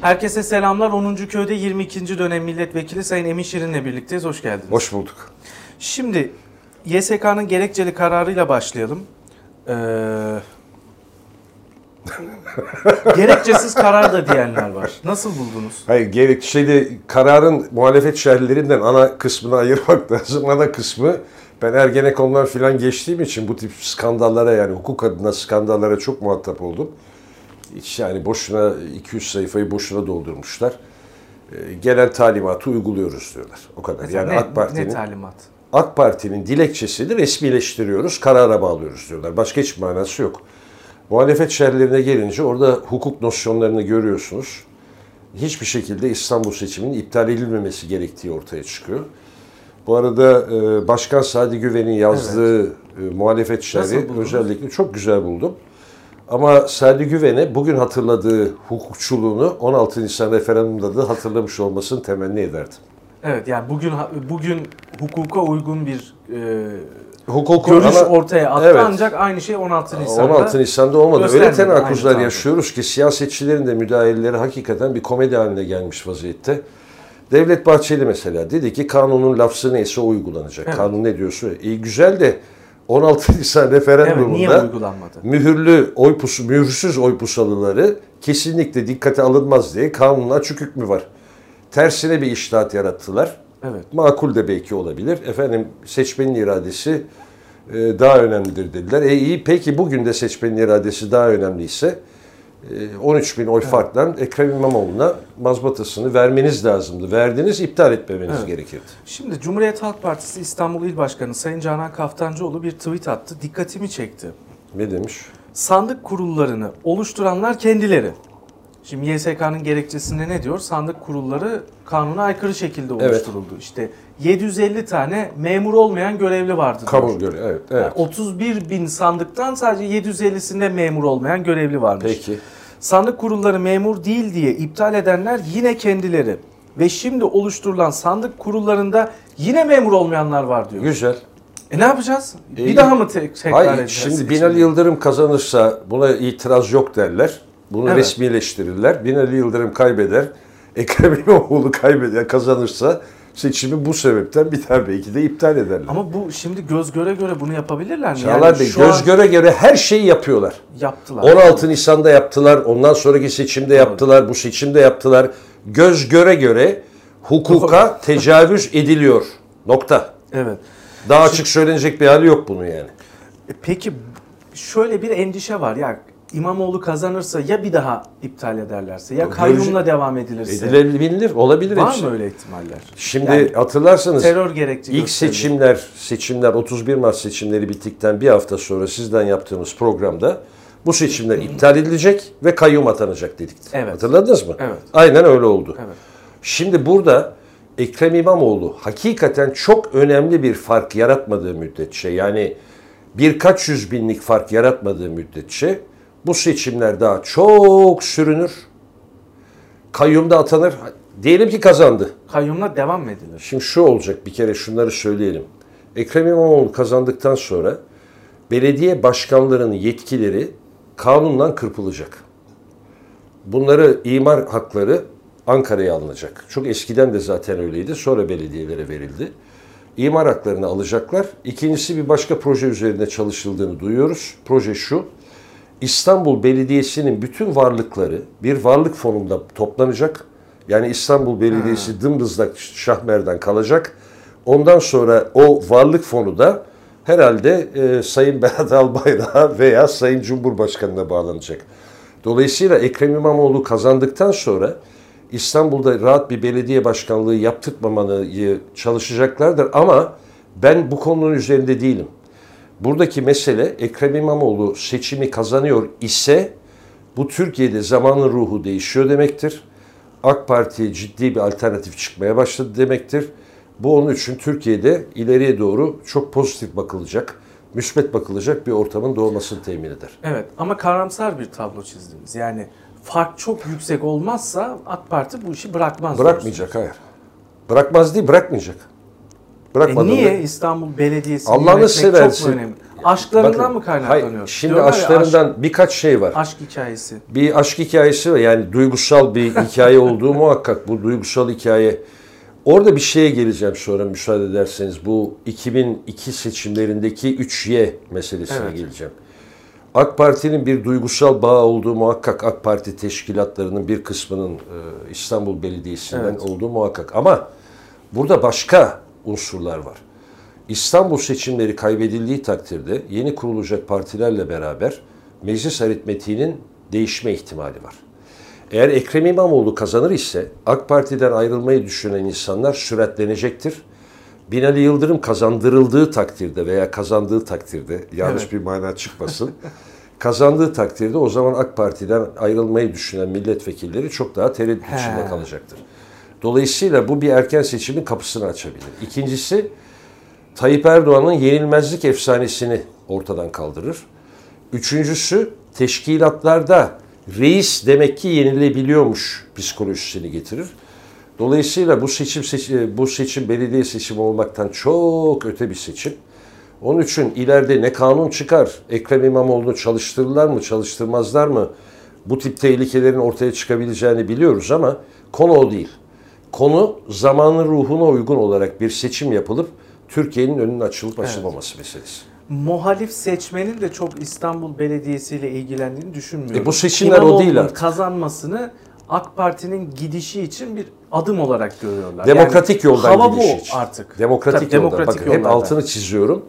Herkese selamlar. 10. Köy'de 22. dönem milletvekili Sayın Emin Şirin'le birlikteyiz. Hoş geldiniz. Hoş bulduk. Şimdi YSK'nın gerekçeli kararıyla başlayalım. Ee, gerekçesiz karar da diyenler var. Nasıl buldunuz? Hayır gerek şeyde kararın muhalefet şerhlerinden ana kısmını ayırmak lazım. Ana kısmı ben Ergenekonlar falan geçtiğim için bu tip skandallara yani hukuk adına skandallara çok muhatap oldum. Yani boşuna 200 sayfayı boşuna doldurmuşlar. Ee, gelen talimatı uyguluyoruz diyorlar. O kadar. Mesela yani ne, AK Parti'nin ne talimat? AK Parti'nin dilekçesini resmileştiriyoruz, karara bağlıyoruz diyorlar. Başka hiçbir manası yok. Muhalefet şerhlerine gelince orada hukuk nosyonlarını görüyorsunuz. Hiçbir şekilde İstanbul seçiminin iptal edilmemesi gerektiği ortaya çıkıyor. Bu arada e, Başkan Sadi Güven'in yazdığı e, muhalefet buldunuz? özellikle çok güzel buldum. Ama Sadi Güven'e bugün hatırladığı hukukçuluğunu 16 Nisan referandumda da hatırlamış olmasını temenni ederdim. Evet yani bugün bugün hukuka uygun bir e, Hukukun görüş ana- ortaya attı Evet. ancak aynı şey 16 Nisan'da. 16 Nisan'da olmadı. Öyle zamanda. yaşıyoruz ki siyasetçilerin de müdahaleleri hakikaten bir komedi haline gelmiş vaziyette. Devlet Bahçeli mesela dedi ki kanunun lafzı neyse o uygulanacak. Evet. Kanun ne diyorsa. İyi güzel de 16 Nisan Evet referandumunda uygulanmadı? mühürlü oy pusu, mühürsüz oy pusalıları kesinlikle dikkate alınmaz diye kanunun açık hükmü var. Tersine bir iştahat yarattılar. Evet. Makul de belki olabilir. Efendim seçmenin iradesi e, daha önemlidir dediler. E iyi peki bugün de seçmenin iradesi daha önemliyse 13 bin oy farkla Ekrem İmamoğlu'na mazbatasını vermeniz lazımdı. Verdiniz iptal etmemeniz Evet. gerekirdi. Şimdi Cumhuriyet Halk Partisi İstanbul İl Başkanı Sayın Canan Kaftancıoğlu bir tweet attı. Dikkatimi çekti. Ne demiş? Sandık kurullarını oluşturanlar kendileri. Şimdi YSK'nın gerekçesinde ne diyor? Sandık kurulları kanuna aykırı şekilde Evet. oluşturuldu. İşte 750 tane memur olmayan görevli vardı. Kamu göre evet. evet. Yani 31 bin sandıktan sadece 750'sinde memur olmayan görevli varmış. Peki. Sandık kurulları memur değil diye iptal edenler yine kendileri. Ve şimdi oluşturulan sandık kurullarında yine memur olmayanlar var diyor. Güzel. E ne yapacağız? E, bir daha mı te- tekrar Hayır, edeceğiz? şimdi? Binali Yıldırım kazanırsa buna itiraz yok derler. Bunu Evet. resmileştirirler. Binali Yıldırım kaybeder. Ekrem İmamoğlu kaybeder, kazanırsa seçimi bu sebepten biter belki de iptal ederler. Ama bu şimdi göz göre göre bunu yapabilirler mi? Çağlar Bey şu göz an göre göre her şeyi yapıyorlar. yaptılar. 16 Nisan'da yaptılar, ondan sonraki seçimde yaptılar, bu seçimde yaptılar. Göz göre göre hukuka tecavüz ediliyor. Nokta. Evet. Daha açık söylenecek bir hali yok bunun yani. E Peki şöyle bir endişe var ya İmamoğlu kazanırsa ya bir daha iptal ederlerse ya kayyumla devam edilirse. Edilebilir, olabilir Var hepsi. mı öyle ihtimaller? Şimdi Yani hatırlarsanız terör gerekçe ilk gösterilir. seçimler, seçimler 31 Mart seçimleri bittikten bir hafta sonra sizden yaptığımız programda bu seçimler iptal edilecek ve kayyum atanacak dedik. Evet. Hatırladınız mı? Evet. Aynen öyle oldu. Evet. Şimdi burada Ekrem İmamoğlu hakikaten çok önemli bir fark yaratmadığı müddetçe yani birkaç yüz binlik fark yaratmadığı müddetçe bu seçimler daha çok sürünür. Kayyumda atanır. Diyelim ki kazandı. Kayyumla devam mı edilir? Şimdi şu olacak bir kere şunları söyleyelim. Ekrem İmamoğlu kazandıktan sonra belediye başkanlarının yetkileri kanundan kırpılacak. Bunları imar hakları Ankara'ya alınacak. Çok eskiden de zaten öyleydi. Sonra belediyelere verildi. İmar haklarını alacaklar. İkincisi bir başka proje üzerinde çalışıldığını duyuyoruz. Proje şu. İstanbul Belediyesi'nin bütün varlıkları bir varlık fonunda toplanacak. Yani İstanbul Belediyesi dımdızlak şahmerden kalacak. Ondan sonra o varlık fonu da herhalde e, Sayın Berat Albayrak'a veya Sayın Cumhurbaşkanı'na bağlanacak. Dolayısıyla Ekrem İmamoğlu kazandıktan sonra İstanbul'da rahat bir belediye başkanlığı yaptırmamayı çalışacaklardır ama ben bu konunun üzerinde değilim. Buradaki mesele Ekrem İmamoğlu seçimi kazanıyor ise bu Türkiye'de zamanın ruhu değişiyor demektir. AK Parti'ye ciddi bir alternatif çıkmaya başladı demektir. Bu onun için Türkiye'de ileriye doğru çok pozitif bakılacak, müsbet bakılacak bir ortamın doğmasını temin eder. Evet ama karamsar bir tablo çizdiniz. Yani fark çok yüksek olmazsa AK Parti bu işi bırakmaz. Bırakmayacak hayır. Bırakmaz değil bırakmayacak. Diyorsunuz. E niye İstanbul Belediyesi Allah'ını yönetmek çok seversin. önemli? Aşklarından Bakın, mı kaynaklanıyor? Hayır, şimdi Diyorlar aşklarından birkaç şey var. Aşk hikayesi. Bir aşk hikayesi var. Yani duygusal bir hikaye olduğu muhakkak. Bu duygusal hikaye. Orada bir şeye geleceğim sonra müsaade ederseniz. Bu 2002 seçimlerindeki 3Y meselesine Evet. geleceğim. AK Parti'nin bir duygusal bağ olduğu muhakkak AK Parti teşkilatlarının bir kısmının e, İstanbul Belediyesi'nden Evet. olduğu muhakkak. Ama burada başka unsurlar var. İstanbul seçimleri kaybedildiği takdirde yeni kurulacak partilerle beraber meclis aritmetiğinin değişme ihtimali var. Eğer Ekrem İmamoğlu kazanır ise AK Parti'den ayrılmayı düşünen insanlar süratlenecektir. Binali Yıldırım kazandırıldığı takdirde veya kazandığı takdirde yanlış Evet. bir mana çıkmasın. kazandığı takdirde o zaman AK Parti'den ayrılmayı düşünen milletvekilleri çok daha tereddüt He. içinde kalacaktır. Dolayısıyla bu bir erken seçimin kapısını açabilir. İkincisi Tayyip Erdoğan'ın yenilmezlik efsanesini ortadan kaldırır. Üçüncüsü teşkilatlarda reis demek ki yenilebiliyormuş psikolojisini getirir. Dolayısıyla bu seçim seçi- bu seçim belediye seçimi olmaktan çok öte bir seçim. Onun için ileride ne kanun çıkar, Ekrem İmamoğlu'nu çalıştırırlar mı, çalıştırmazlar mı? Bu tip tehlikelerin ortaya çıkabileceğini biliyoruz ama konu o değil. Konu zamanın ruhuna uygun olarak bir seçim yapılıp Türkiye'nin önünün açılıp açılmaması meselesi. Muhalif seçmenin de çok İstanbul Belediyesi ile ilgilendiğini düşünmüyorum. E bu seçimler o değil İmamoğlu'nun artık. kazanmasını AK Parti'nin gidişi için bir adım olarak görüyorlar. Demokratik Yani yoldan hava gidiş bu için. artık. Demokratik Tabii, yoldan. demokratik Bakın hep altını çiziyorum.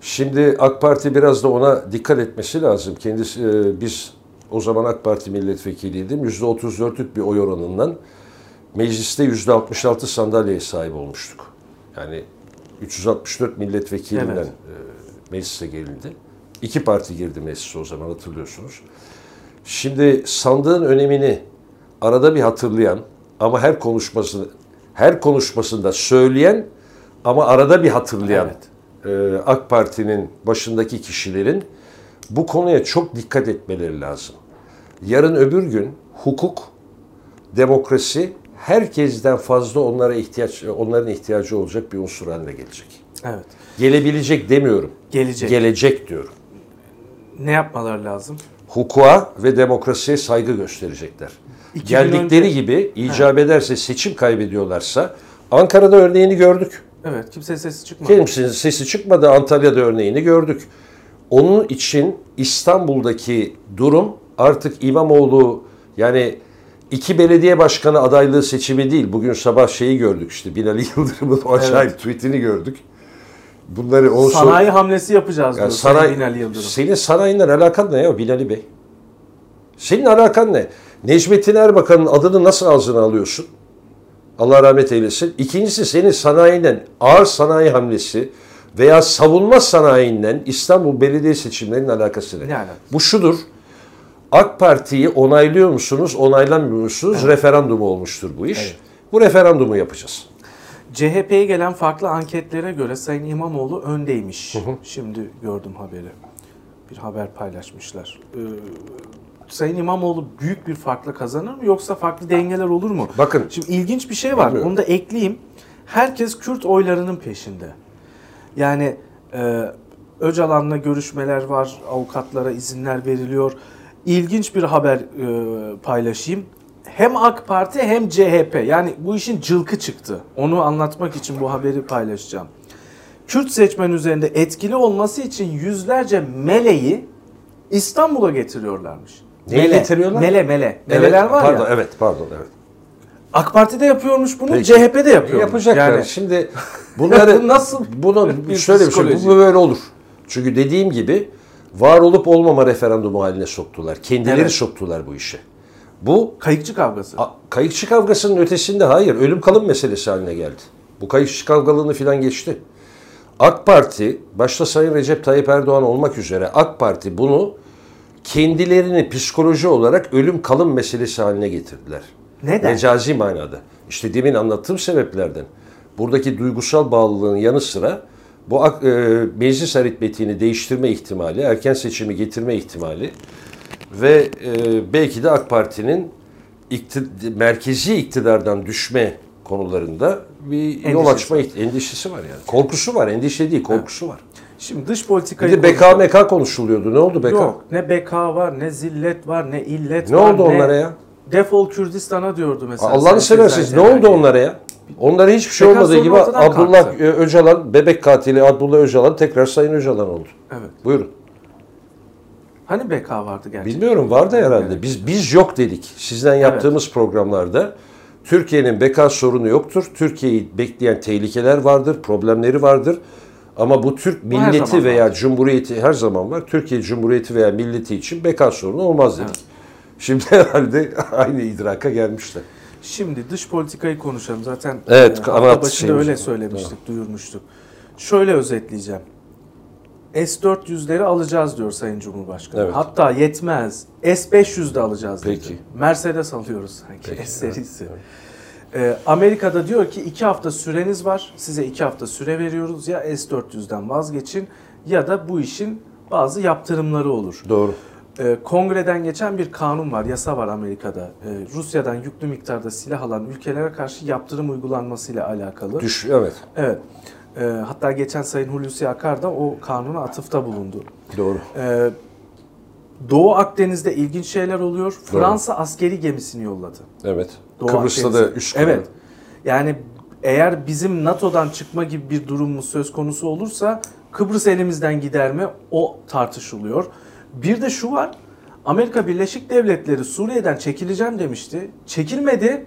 Şimdi AK Parti biraz da ona dikkat etmesi lazım. Kendisi e, biz o zaman AK Parti milletvekiliydim. %34'lük bir oy oranından mecliste %66 sandalyeye sahip olmuştuk. Yani 364 milletvekilinden Evet. e, meclise gelindi. İki parti girdi meclise o zaman hatırlıyorsunuz. Şimdi sandığın önemini arada bir hatırlayan ama her konuşmasını her konuşmasında söyleyen ama arada bir hatırlayan e, AK Parti'nin başındaki kişilerin bu konuya çok dikkat etmeleri lazım. Yarın öbür gün hukuk, demokrasi herkesten fazla onlara ihtiyaç onların ihtiyacı olacak bir unsur haline gelecek. Evet. Gelebilecek demiyorum. Gelecek. Gelecek diyorum. ne yapmaları lazım? hukuka ve demokrasiye saygı gösterecekler. 2000 Geldikleri önce- gibi icap ederse seçim kaybediyorlarsa Ankara'da örneğini gördük. Evet. Kimse sesi çıkmadı. Kimsenin sesi çıkmadı. Antalya'da örneğini gördük. Onun için İstanbul'daki durum artık İmamoğlu yani iki belediye başkanı adaylığı seçimi değil. Bugün sabah şeyi gördük işte Binali Yıldırım'ın o acayip tweetini gördük. Bunları sor- Sanayi hamlesi yapacağız yani diyor saray, Sayın Binali Yıldırım. senin sanayinden alakan ne ya Binali Bey? Senin alakan ne? Necmettin Erbakan'ın adını nasıl ağzına alıyorsun? Allah rahmet eylesin. İkincisi senin sanayinden ağır sanayi hamlesi veya savunma sanayinden İstanbul Belediye seçimlerinin alakası ne? Alakası? Bu şudur. AK Parti'yi onaylıyor musunuz, onaylamıyor musunuz? Referandumu olmuştur bu iş. Bu referandumu yapacağız. CHP'ye gelen farklı anketlere göre Sayın İmamoğlu öndeymiş. Şimdi gördüm haberi. Bir haber paylaşmışlar. Ee, Sayın İmamoğlu büyük bir farkla kazanır mı yoksa farklı dengeler olur mu? Bakın. Şimdi ilginç bir şey var. Bilmiyorum. Onu da ekleyeyim. Herkes Kürt oylarının peşinde. Yani e, Öcalan'la görüşmeler var. Avukatlara izinler veriliyor. İlginç bir haber e, paylaşayım. Hem AK Parti hem CHP. Yani bu işin cılkı çıktı. Onu anlatmak için bu haberi paylaşacağım. Kürt seçmen üzerinde etkili olması için yüzlerce meleği İstanbul'a getiriyorlarmış. Neyi getiriyorlar? Mele mele. Meleler var pardon, ya. Evet, pardon, evet. AK Parti de yapıyormuş bunu, Peki. CHP de yapıyor. Yapacaklar. Yani Şimdi bunları Nasıl bunun bir şöyle bir şey bu böyle olur. Çünkü dediğim gibi var olup olmama referandumu haline soktular. Kendileri Evet. soktular bu işe. Bu kayıkçı kavgası. a- kayıkçı kavgasının ötesinde hayır ölüm kalım meselesi haline geldi. Bu kayıkçı kavgalığını filan geçti. AK Parti başta Sayın Recep Tayyip Erdoğan olmak üzere AK Parti bunu kendilerini psikoloji olarak ölüm kalım meselesi haline getirdiler. Neden? Mecazi manada. İşte demin anlattığım sebeplerden. Buradaki duygusal bağlılığın yanı sıra bu e, meclis aritmetiğini değiştirme ihtimali, erken seçimi getirme ihtimali ve e, belki de AK Parti'nin ikti- merkezi iktidardan düşme konularında bir yol Endişesi açma iht- endişesi var yani. Korkusu var, endişe değil, korkusu var. Şimdi dış Bir politikayı de BK MK konuşuluyordu. Ne oldu BK? Yok. Ne BK var, ne zillet var, ne illet Ne var. oldu onlara ya? Defol Kürdistan'a diyordu mesela. Allah'ını seversiniz. Ne oldu onlara ya? Onlara hiçbir şey BK olmadığı gibi Abdullah kalktı. e, Öcalan, bebek katili Abdullah Öcalan tekrar Sayın Öcalan oldu. Evet. Buyurun. Hani BK vardı gerçekten? Bilmiyorum vardı herhalde. Evet. Biz biz yok dedik. Sizden yaptığımız programlarda Türkiye'nin beka sorunu yoktur. Türkiye'yi bekleyen tehlikeler vardır, problemleri vardır. Ama bu Türk milleti veya vardır. cumhuriyeti her zaman var. Türkiye Cumhuriyeti veya milleti için beka sorunu olmaz dedik. Şimdi herhalde aynı idraka gelmişler. Şimdi dış politikayı konuşalım. Zaten Evet, e, hafta başında şeyimiz. öyle söylemiştik, duyurmuştuk. Şöyle özetleyeceğim. S-400'leri alacağız diyor Sayın Cumhurbaşkanı. Evet. Hatta yetmez. S-500 de alacağız dedi. Peki. Mercedes alıyoruz sanki Peki, S evet, serisi. Ee, Amerika'da diyor ki iki hafta süreniz var. Size iki hafta süre veriyoruz. Ya S-400'den vazgeçin ya da bu işin bazı yaptırımları olur. Doğru. Ee, Kongreden geçen bir kanun var, yasa var Amerika'da. Ee, Rusya'dan yüklü miktarda silah alan ülkelere karşı yaptırım uygulanmasıyla alakalı. Düş evet. Evet. Ee, hatta geçen Sayın Hulusi Akar da o kanuna atıfta bulundu. Doğru. Ee, Doğu Akdeniz'de ilginç şeyler oluyor. Fransa askeri gemisini yolladı. Evet. Doğu Kıbrıs'ta da Akdeniz'e. üst Evet. Yani eğer bizim NATO'dan çıkma gibi bir durumumuz söz konusu olursa Kıbrıs elimizden gider mi? O tartışılıyor. Bir de şu var. Amerika Birleşik Devletleri Suriye'den çekileceğim demişti. Çekilmedi.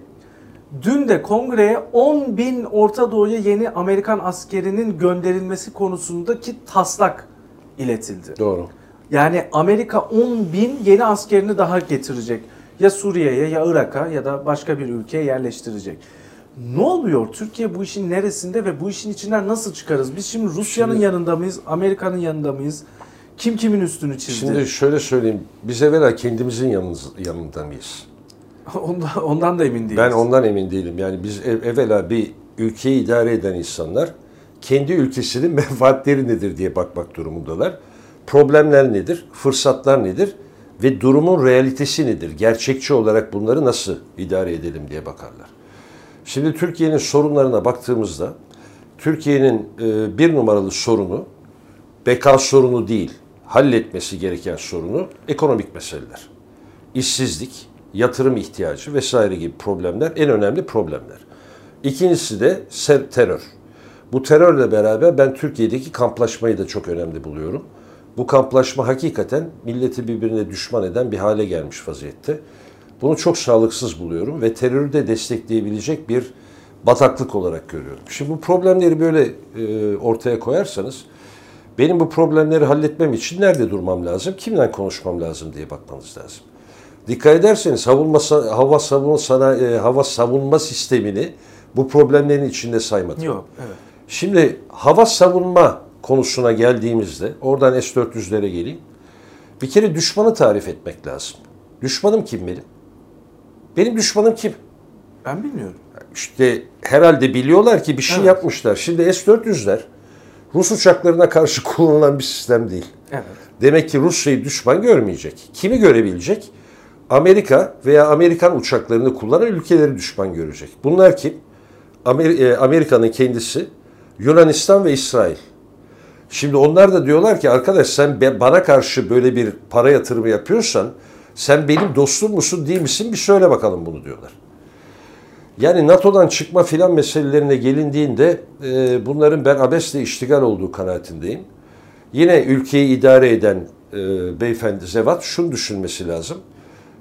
Dün de kongreye 10 bin Orta Doğu'ya yeni Amerikan askerinin gönderilmesi konusundaki taslak iletildi. Doğru. Yani Amerika 10 bin yeni askerini daha getirecek. Ya Suriye'ye ya Irak'a ya da başka bir ülkeye yerleştirecek. Ne oluyor? Türkiye bu işin neresinde ve bu işin içinden nasıl çıkarız? Biz şimdi Rusya'nın yanında mıyız? Amerika'nın yanında mıyız? Kim kimin üstünü çizdi? Şimdi şöyle söyleyeyim. Biz evvela kendimizin yanınız, yanında mıyız? ondan, ondan da emin değiliz. Ben ondan emin değilim. Yani biz ev- evvela bir ülkeyi idare eden insanlar kendi ülkesinin menfaatleri nedir diye bakmak durumundalar. Problemler nedir? Fırsatlar nedir? Ve durumun realitesi nedir? Gerçekçi olarak bunları nasıl idare edelim diye bakarlar. Şimdi Türkiye'nin sorunlarına baktığımızda Türkiye'nin e, bir numaralı sorunu beka sorunu değil, halletmesi gereken sorunu ekonomik meseleler. İşsizlik, yatırım ihtiyacı vesaire gibi problemler en önemli problemler. İkincisi de terör. Bu terörle beraber ben Türkiye'deki kamplaşmayı da çok önemli buluyorum. Bu kamplaşma hakikaten milleti birbirine düşman eden bir hale gelmiş vaziyette. Bunu çok sağlıksız buluyorum ve terörü de destekleyebilecek bir bataklık olarak görüyorum. Şimdi bu problemleri böyle e, ortaya koyarsanız benim bu problemleri halletmem için nerede durmam lazım, kimden konuşmam lazım diye bakmanız lazım. Dikkat ederseniz savunma sa- hava savunma sana e, hava savunma sistemini bu problemlerin içinde saymadım. Yok, evet. Şimdi hava savunma konusuna geldiğimizde oradan S-400'lere geleyim. Bir kere düşmanı tarif etmek lazım. Düşmanım kim benim? Benim düşmanım kim? Ben bilmiyorum. İşte herhalde biliyorlar ki bir şey Evet. yapmışlar. Şimdi S-400'ler Rus uçaklarına karşı kullanılan bir sistem değil. Evet. Demek ki Rusya'yı düşman görmeyecek. Kimi görebilecek? Amerika veya Amerikan uçaklarını kullanan ülkeleri düşman görecek. Bunlar kim? Amer- e, Amerika'nın kendisi, Yunanistan ve İsrail. Şimdi onlar da diyorlar ki arkadaş sen bana karşı böyle bir para yatırımı yapıyorsan sen benim dostum musun değil misin bir söyle bakalım bunu diyorlar. Yani NATO'dan çıkma filan meselelerine gelindiğinde e, bunların ben abesle iştigal olduğu kanaatindeyim. Yine ülkeyi idare eden e, beyefendi Zevat şunu düşünmesi lazım.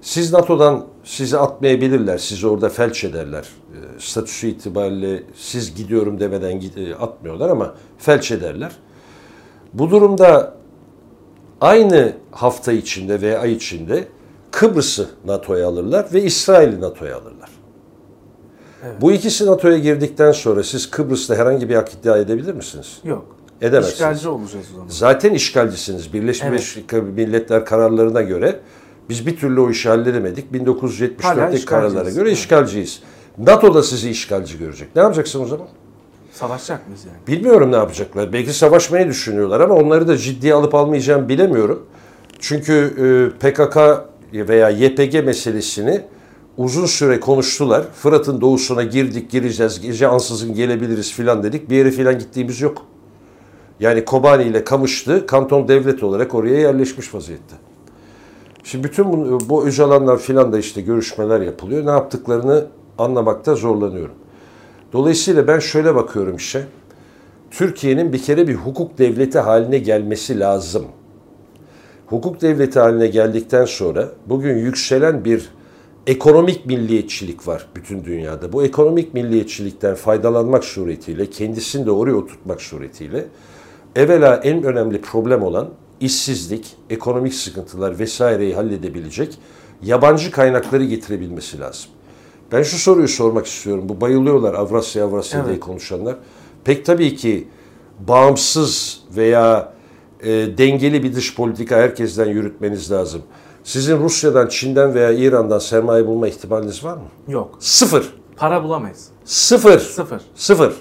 Siz NATO'dan sizi atmayabilirler, sizi orada felç ederler. E, statüsü itibariyle siz gidiyorum demeden e, atmıyorlar ama felç ederler. Bu durumda aynı hafta içinde veya ay içinde Kıbrıs'ı NATO'ya alırlar ve İsrail'i NATO'ya alırlar. Bu ikisi NATO'ya girdikten sonra siz Kıbrıs'ta herhangi bir hak iddia edebilir misiniz? Yok. Edemezsiniz. İşgalci olacağız o zaman. Zaten işgalcisiniz. Birleşmiş Milletler kararlarına göre biz bir türlü o işi halledemedik. Hala 1974'teki işgalciyiz. kararlara göre Evet. işgalciyiz. NATO da sizi işgalci görecek. Ne yapacaksın o zaman? Savaşacak mıyız yani? Bilmiyorum ne yapacaklar. Belki savaşmayı düşünüyorlar ama onları da ciddiye alıp almayacağım bilemiyorum. Çünkü e, PKK veya YPG meselesini uzun süre konuştular. Fırat'ın doğusuna girdik gireceğiz. Gece ansızın gelebiliriz filan dedik. Bir yere filan gittiğimiz yok. Yani Kobani ile Kamışlı kanton devlet olarak oraya yerleşmiş vaziyette. Şimdi bütün bu, bu Öcalanlar filan da işte görüşmeler yapılıyor. Ne yaptıklarını anlamakta zorlanıyorum. Dolayısıyla ben şöyle bakıyorum işe. Türkiye'nin bir kere bir hukuk devleti haline gelmesi lazım. Hukuk devleti haline geldikten sonra bugün yükselen bir ekonomik milliyetçilik var bütün dünyada. Bu ekonomik milliyetçilikten faydalanmak suretiyle, kendisini de oraya oturtmak suretiyle evvela en önemli problem olan işsizlik, ekonomik sıkıntılar vesaireyi halledebilecek yabancı kaynakları getirebilmesi lazım. Ben şu soruyu sormak istiyorum. Bu bayılıyorlar Avrasya Avrasya evet. diye konuşanlar. Pek tabii ki bağımsız veya e, dengeli bir dış politika herkesten yürütmeniz lazım. Sizin Rusya'dan, Çin'den veya İran'dan sermaye bulma ihtimaliniz var mı? Yok. Sıfır. Para bulamayız. Sıfır. Sıfır. Sıfır.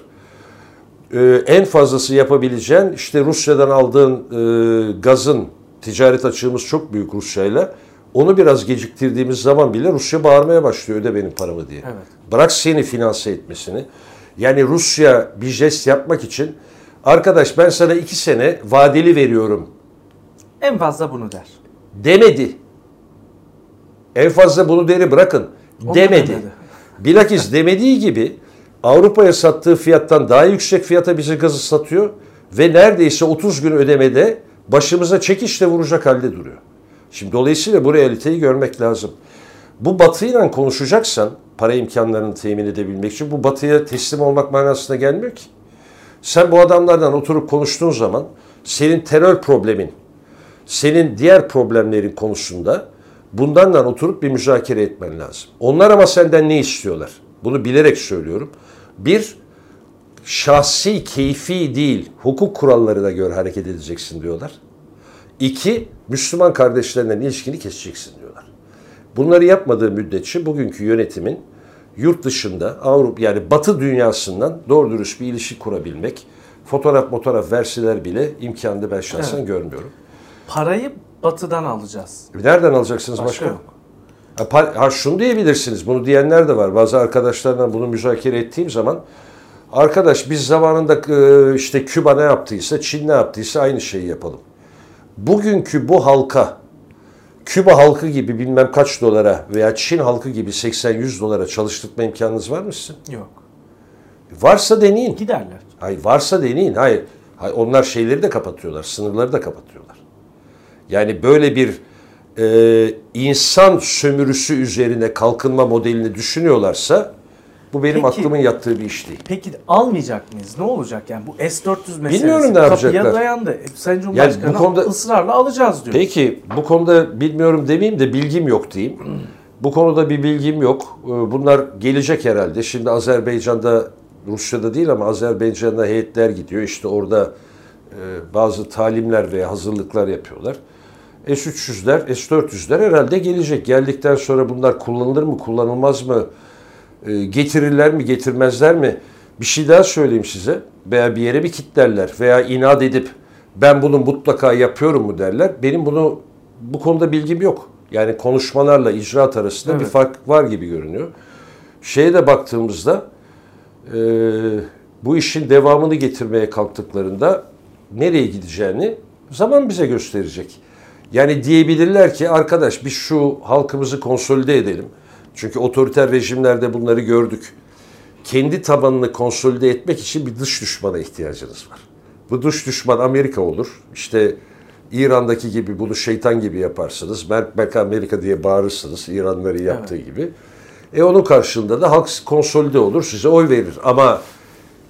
Ee, en fazlası yapabileceğin işte Rusya'dan aldığın e, gazın ticaret açığımız çok büyük Rusya'yla. Onu biraz geciktirdiğimiz zaman bile Rusya bağırmaya başlıyor öde benim paramı diye. Evet. Bırak seni finanse etmesini. Yani Rusya bir jest yapmak için arkadaş ben sana iki sene vadeli veriyorum En fazla bunu der. demedi. En fazla bunu deri bırakın Onu demedi. demedi. Bilakis demediği gibi Avrupa'ya sattığı fiyattan daha yüksek fiyata bize gazı satıyor ve neredeyse 30 gün ödemede başımıza çekişle vuracak halde duruyor. Şimdi dolayısıyla bu realiteyi görmek lazım. Bu batıyla konuşacaksan para imkanlarını temin edebilmek için bu batıya teslim olmak manasına gelmiyor ki. Sen bu adamlardan oturup konuştuğun zaman senin terör problemin, senin diğer problemlerin konusunda bunlarla oturup bir müzakere etmen lazım. Onlar ama senden ne istiyorlar? Bunu bilerek söylüyorum. Bir, şahsi, keyfi değil, hukuk kurallarına göre hareket edeceksin diyorlar. İki, Müslüman kardeşlerinden ilişkini keseceksin diyorlar. Bunları yapmadığı müddetçe bugünkü yönetimin yurt dışında Avrupa yani Batı dünyasından doğru dürüst bir ilişki kurabilmek, fotoğraf fotoğraf verseler bile imkanını ben şahsen Evet. görmüyorum. Parayı batıdan alacağız. Nereden alacaksınız Başka başka? yok. Ha, ha şunu diyebilirsiniz. Bunu diyenler de var. Bazı arkadaşlarla bunu müzakere ettiğim zaman arkadaş biz zamanında e, işte Küba ne yaptıysa, Çin ne yaptıysa aynı şeyi yapalım. Bugünkü bu halka Küba halkı gibi bilmem kaç dolara veya Çin halkı gibi 80-100 dolara çalıştırma imkanınız var mı sizin? Yok. Varsa deneyin. Giderler. Hayır varsa deneyin. Hayır. Hayır, Onlar şeyleri de kapatıyorlar. Sınırları da kapatıyorlar. Yani böyle bir e, insan sömürüsü üzerine kalkınma modelini düşünüyorlarsa bu benim Peki. aklımın yattığı bir iş değil. Peki almayacak mıyız? Ne olacak yani bu S-400 meselesi? Bilmiyorum ne Kapıya yapacaklar. dayandı. E, Sayın Cumhurbaşkanı konuda- ısrarla alacağız diyor. Peki bu konuda bilmiyorum demeyeyim de bilgim yok diyeyim. Bu konuda bir bilgim yok. Ee, Bunlar gelecek herhalde. Şimdi Azerbaycan'da, Rusya'da değil ama Azerbaycan'da heyetler gidiyor. İşte orada e, bazı talimler veya hazırlıklar yapıyorlar. S-300'ler, S-400'ler herhalde gelecek. Geldikten sonra bunlar kullanılır mı, kullanılmaz mı? E, Getirirler mi, getirmezler mi? Bir şey daha söyleyeyim size. Veya bir yere bir kitlerler veya inat edip ben bunu mutlaka yapıyorum mu derler. Benim bunu bu konuda bilgim yok. Yani konuşmalarla icraat arasında bir Evet. fark var gibi görünüyor. Şeye de baktığımızda e, bu işin devamını getirmeye kalktıklarında nereye gideceğini zaman bize gösterecek. Yani diyebilirler ki arkadaş biz şu halkımızı konsolide edelim. Çünkü otoriter rejimlerde bunları gördük. Kendi tabanını konsolide etmek için bir dış düşmana ihtiyacınız var. Bu dış düşman Amerika olur. İşte İran'daki gibi bunu şeytan gibi yaparsınız. Merk Merk Amerika diye bağırırsınız İranları yaptığı gibi. E onun karşılığında da halk konsolide olur, size oy verir. Ama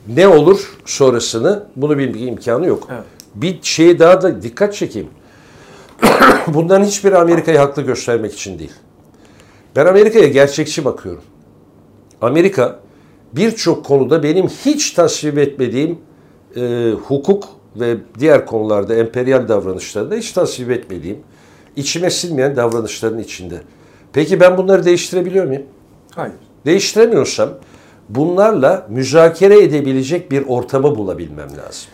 ne olur sonrasını bunu bilme imkanı yok. Evet. Bir şeye daha da dikkat çekeyim. Bunların hiçbiri Amerika'yı haklı göstermek için değil. Ben Amerika'ya gerçekçi bakıyorum. Amerika birçok konuda benim hiç tasvip etmediğim e, hukuk ve diğer konularda emperyal davranışlarında hiç tasvip etmediğim, içime sinmeyen davranışların içinde. Peki ben bunları değiştirebiliyor muyum? Hayır. Değiştiremiyorsam bunlarla müzakere edebilecek bir ortamı bulabilmem lazım.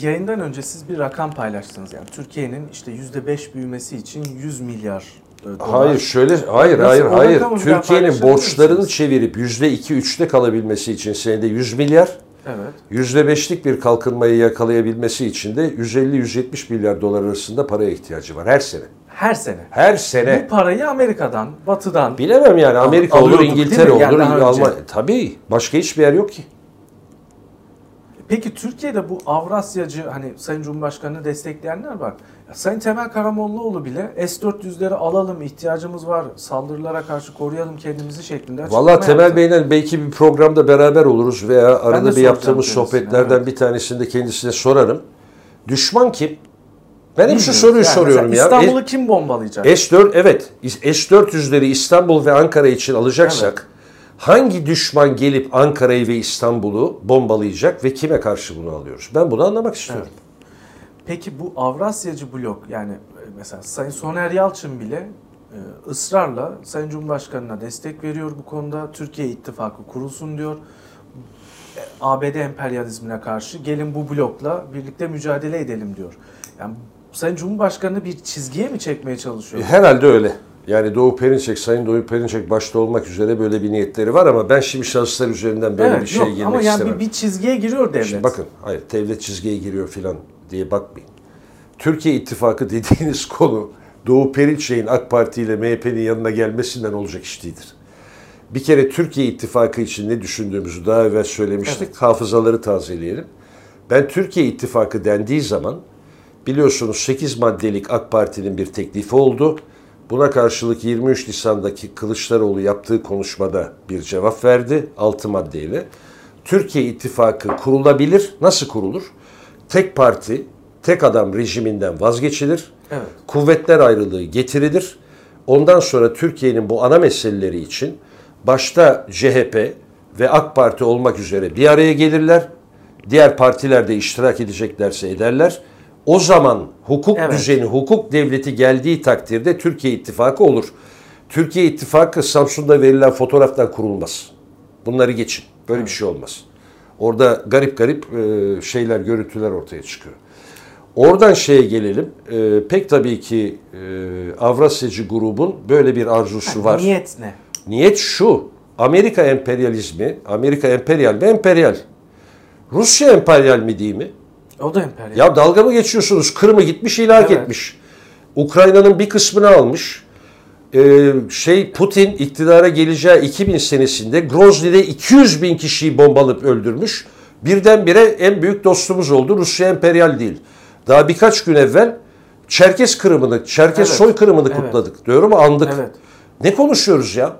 Yayından önce siz bir rakam paylaştınız yani Türkiye'nin işte %5 büyümesi için 100 milyar dolar. Hayır şöyle hayır Nasıl? hayır hayır. Türkiye'nin borçlarını çevirip yüzde iki üçte kalabilmesi için senede 100 milyar, Evet. %5'lik bir kalkınmayı yakalayabilmesi için de 150-170 milyar dolar arasında paraya ihtiyacı var her sene. Her sene. Her sene. Bu parayı Amerika'dan, Batı'dan Bilemem yani Amerika olur, İngiltere? Yani olur. Almanya. Tabii. Başka hiçbir yer yok ki. Peki Türkiye'de bu Avrasyacı hani Sayın Cumhurbaşkanı'nı destekleyenler var. Ya Sayın Temel Karamollaoğlu bile S-400'leri alalım, ihtiyacımız var, saldırılara karşı koruyalım kendimizi şeklinde Valla Temel. Bey'le belki bir programda beraber oluruz veya arada bir yaptığımız sohbetlerden evet. bir tanesinde kendisine sorarım. Düşman kim? Ben hep şu soruyu Yani soruyorum ya. İstanbul'u kim bombalayacak? S4 evet S400'leri İstanbul ve Ankara için alacaksak hangi düşman gelip Ankara'yı ve İstanbul'u bombalayacak ve kime karşı bunu alıyoruz? Ben bunu anlamak istiyorum. Peki bu Avrasyacı blok yani e, mesela Sayın Soner Yalçın bile e, ısrarla Sayın Cumhurbaşkanı'na destek veriyor bu konuda. Türkiye ittifakı kurulsun diyor. E, ABD emperyalizmine karşı gelin bu blokla birlikte mücadele edelim diyor. Yani Sayın Cumhurbaşkanı bir çizgiye mi çekmeye çalışıyor? Herhalde öyle. Yani Doğu Perinçek, Sayın Doğu Perinçek başta olmak üzere böyle bir niyetleri var ama ben şimdi şahıslar üzerinden böyle Evet, bir şey yok, girmek ama yani istemem. bir, bir çizgiye giriyor devlet. Şimdi bakın, hayır devlet çizgiye giriyor filan diye bakmayın. Türkiye İttifakı dediğiniz konu Doğu Perinçek'in AK Parti ile MHP'nin yanına gelmesinden olacak iş değildir. Bir kere Türkiye İttifakı için ne düşündüğümüzü daha evvel söylemiştik. Hafızaları tazeleyelim. Ben Türkiye İttifakı dendiği zaman biliyorsunuz 8 maddelik AK Parti'nin bir teklifi oldu. Buna karşılık 23 Nisan'daki Kılıçdaroğlu yaptığı konuşmada bir cevap verdi 6 maddeyle. Türkiye İttifakı kurulabilir. Nasıl kurulur? Tek parti, tek adam rejiminden vazgeçilir. Evet. Kuvvetler ayrılığı getirilir. Ondan sonra Türkiye'nin bu ana meseleleri için başta CHP ve AK Parti olmak üzere bir araya gelirler. Diğer partiler de iştirak edeceklerse ederler. O zaman hukuk Evet. düzeni, hukuk devleti geldiği takdirde Türkiye İttifakı olur. Türkiye İttifakı Samsun'da verilen fotoğraftan kurulmaz. Bunları geçin. Böyle bir şey olmaz. Orada garip garip e, şeyler, görüntüler ortaya çıkıyor. Oradan şeye gelelim. E, pek tabii ki e, Avrasyacı grubun böyle bir arzusu var. Niyet ne? Niyet şu. Amerika emperyalizmi, Amerika emperyal mi? Emperyal. Rusya emperyal mi değil mi? O da emperyal. Ya dalga mı geçiyorsunuz? Kırım'ı gitmiş ilhak Evet. etmiş. Ukrayna'nın bir kısmını almış. Ee, şey Putin iktidara geleceği 2000 senesinde Grozny'de 200 bin kişiyi bombalayıp öldürmüş. Birdenbire en büyük dostumuz oldu. Rusya emperyal değil. Daha birkaç gün evvel Çerkes Kırım'ını, Çerkes Evet. soy Kırım'ını Evet. kutladık. Diyorum? Andık. Evet. Ne konuşuyoruz ya?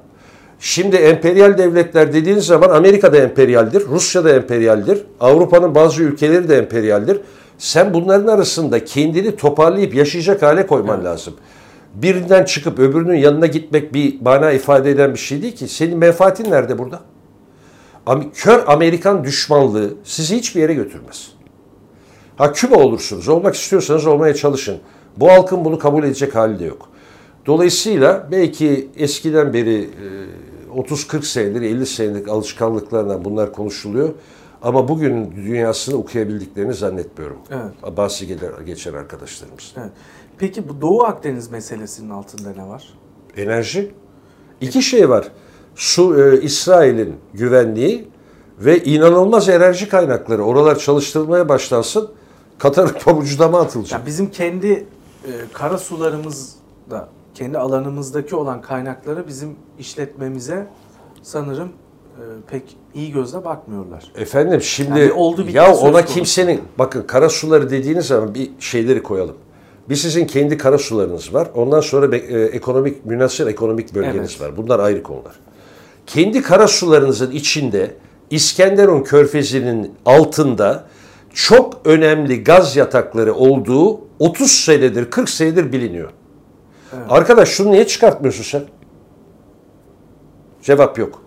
Şimdi emperyal devletler dediğiniz zaman Amerika da emperyaldir, Rusya da emperyaldir, Avrupa'nın bazı ülkeleri de emperyaldir. Sen bunların arasında kendini toparlayıp yaşayacak hale koyman lazım. Birinden çıkıp öbürünün yanına gitmek bir mana ifade eden bir şey değil ki. Senin menfaatin nerede burada? Kör Amerikan düşmanlığı sizi hiçbir yere götürmez. Ha Küba olursunuz. Olmak istiyorsanız olmaya çalışın. Bu halkın bunu kabul edecek hali de yok. Dolayısıyla belki eskiden beri e, 30-40 senedir, 50 senelik alışkanlıklarından bunlar konuşuluyor. Ama bugün dünyasını okuyabildiklerini zannetmiyorum. Evet. Bahsi gelir- geçen arkadaşlarımız. Evet. Peki bu Doğu Akdeniz meselesinin altında ne var? Enerji. İki şey var. Su, e, İsrail'in güvenliği ve inanılmaz enerji kaynakları. Oralar çalıştırılmaya başlansın. Katar'ın pabucu dama atılacak. Ya bizim kendi e, kara sularımızda, kendi alanımızdaki olan kaynakları bizim işletmemize sanırım e, pek iyi gözle bakmıyorlar. Efendim şimdi Yani oldu ya ona konusu. kimsenin bakın kara suları dediğiniz zaman bir şeyleri koyalım. Bir sizin kendi kara sularınız var. Ondan sonra e, ekonomik münasır ekonomik bölgeniz Evet. var. Bunlar ayrı konular. Kendi kara sularınızın içinde İskenderun Körfezi'nin altında çok önemli gaz yatakları olduğu 30 senedir 40 senedir biliniyor. Arkadaş şunu niye çıkartmıyorsun sen? Cevap yok.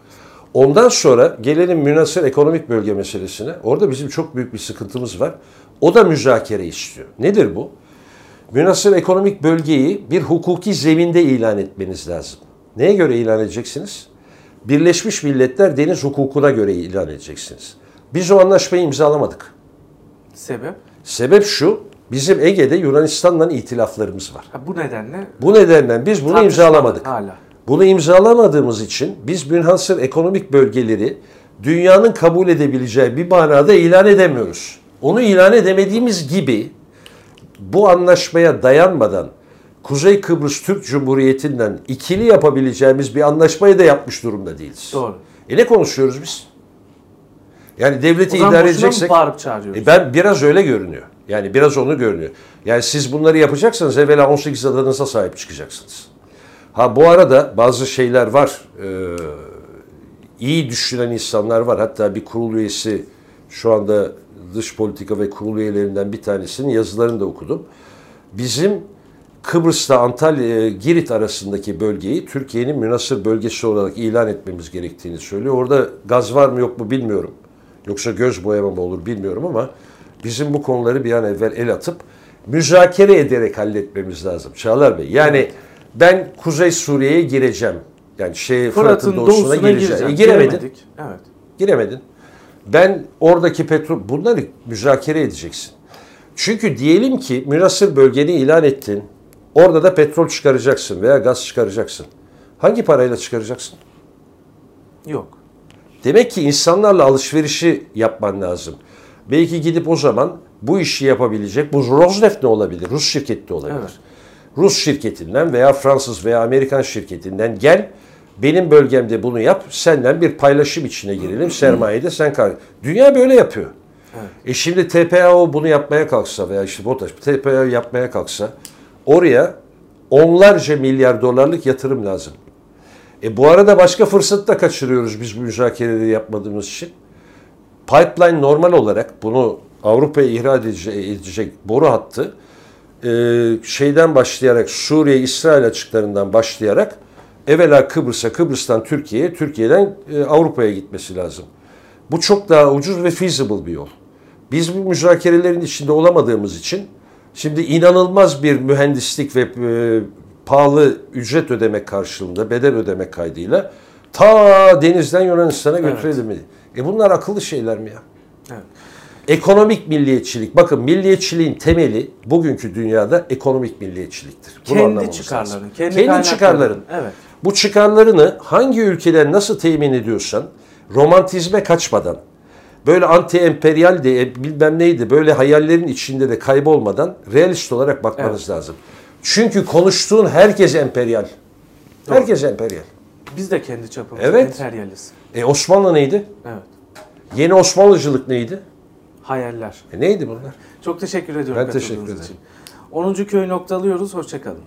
Ondan sonra gelelim münasır ekonomik bölge meselesine. Orada bizim çok büyük bir sıkıntımız var. O da müzakere istiyor. Nedir bu? Münasır ekonomik bölgeyi bir hukuki zeminde ilan etmeniz lazım. Neye göre ilan edeceksiniz? Birleşmiş Milletler deniz hukukuna göre ilan edeceksiniz. Biz o anlaşmayı imzalamadık. Sebep? Sebep şu, bizim Ege'de Yunanistan'la itilaflarımız var. Ha, bu nedenle Bu nedenle biz bunu imzalamadık. Hala. Bunu imzalamadığımız için biz münhasır ekonomik bölgeleri dünyanın kabul edebileceği bir manada ilan edemiyoruz. Onu ilan edemediğimiz gibi bu anlaşmaya dayanmadan Kuzey Kıbrıs Türk Cumhuriyeti'nden ikili yapabileceğimiz bir anlaşmayı da yapmış durumda değiliz. Doğru. E ne konuşuyoruz biz? Yani devleti idare edeceksek... E ben biraz öyle görünüyor. Yani biraz onu görünüyor. Yani siz bunları yapacaksanız evvela 18 adanıza sahip çıkacaksınız. Ha bu arada bazı şeyler var. Ee, iyi düşünen insanlar var. Hatta bir kurul üyesi şu anda dış politika ve kurul üyelerinden bir tanesinin yazılarını da okudum. Bizim Kıbrıs'ta Antalya, Girit arasındaki bölgeyi Türkiye'nin münasır bölgesi olarak ilan etmemiz gerektiğini söylüyor. Orada gaz var mı yok mu bilmiyorum. Yoksa göz boyama mı olur bilmiyorum ama bizim bu konuları bir an evvel el atıp müzakere ederek halletmemiz lazım. Çağlar Bey yani ben Kuzey Suriye'ye gireceğim. Yani şey Fırat'ın, Fırat'ın doğusuna, doğusuna gireceğim. E, giremedin. Giremedik. Evet. Giremedin. Ben oradaki petrol bunları müzakere edeceksin. Çünkü diyelim ki münasır bölgeni ilan ettin. Orada da petrol çıkaracaksın veya gaz çıkaracaksın. Hangi parayla çıkaracaksın? Yok. Demek ki insanlarla alışverişi yapman lazım. Belki gidip o zaman bu işi yapabilecek, bu Rosneft ne olabilir? Rus şirketi de olabilir. Evet. Rus şirketinden veya Fransız veya Amerikan şirketinden gel benim bölgemde bunu yap. Senden bir paylaşım içine girelim. Sermayede sen kar. Dünya böyle yapıyor. E şimdi TPAO bunu yapmaya kalksa veya işte BOTAŞ TPAO yapmaya kalksa oraya onlarca milyar dolarlık yatırım lazım. E bu arada başka fırsat da kaçırıyoruz biz bu müzakereleri yapmadığımız için. Pipeline normal olarak bunu Avrupa'ya ihraç edecek, boru hattı e, şeyden başlayarak Suriye, İsrail açıklarından başlayarak evvela Kıbrıs'a, Kıbrıs'tan Türkiye'ye, Türkiye'den e, Avrupa'ya gitmesi lazım. Bu çok daha ucuz ve feasible bir yol. Biz bu müzakerelerin içinde olamadığımız için şimdi inanılmaz bir mühendislik ve e, pahalı ücret ödemek karşılığında, bedel ödemek kaydıyla ta denizden Yunanistan'a götürelim. E bunlar akıllı şeyler mi ya? Evet. Ekonomik milliyetçilik. Bakın milliyetçiliğin temeli bugünkü dünyada ekonomik milliyetçiliktir. Bunu Kendi çıkarların, lazım. kendi, kendi çıkarların. Evet. Bu çıkarlarını hangi ülkeden nasıl temin ediyorsan romantizme kaçmadan böyle anti emperyal de bilmem neydi böyle hayallerin içinde de kaybolmadan realist olarak bakmanız lazım. Çünkü konuştuğun herkes emperyal. Herkes emperyal. Biz de kendi çapımızda Evet. emperyaliz. E Osmanlı neydi? Evet. Yeni Osmanlıcılık neydi? Hayaller. E neydi bunlar? Çok teşekkür ediyorum Ben teşekkür ederim. için. 10. köy noktalıyoruz. Hoşçakalın.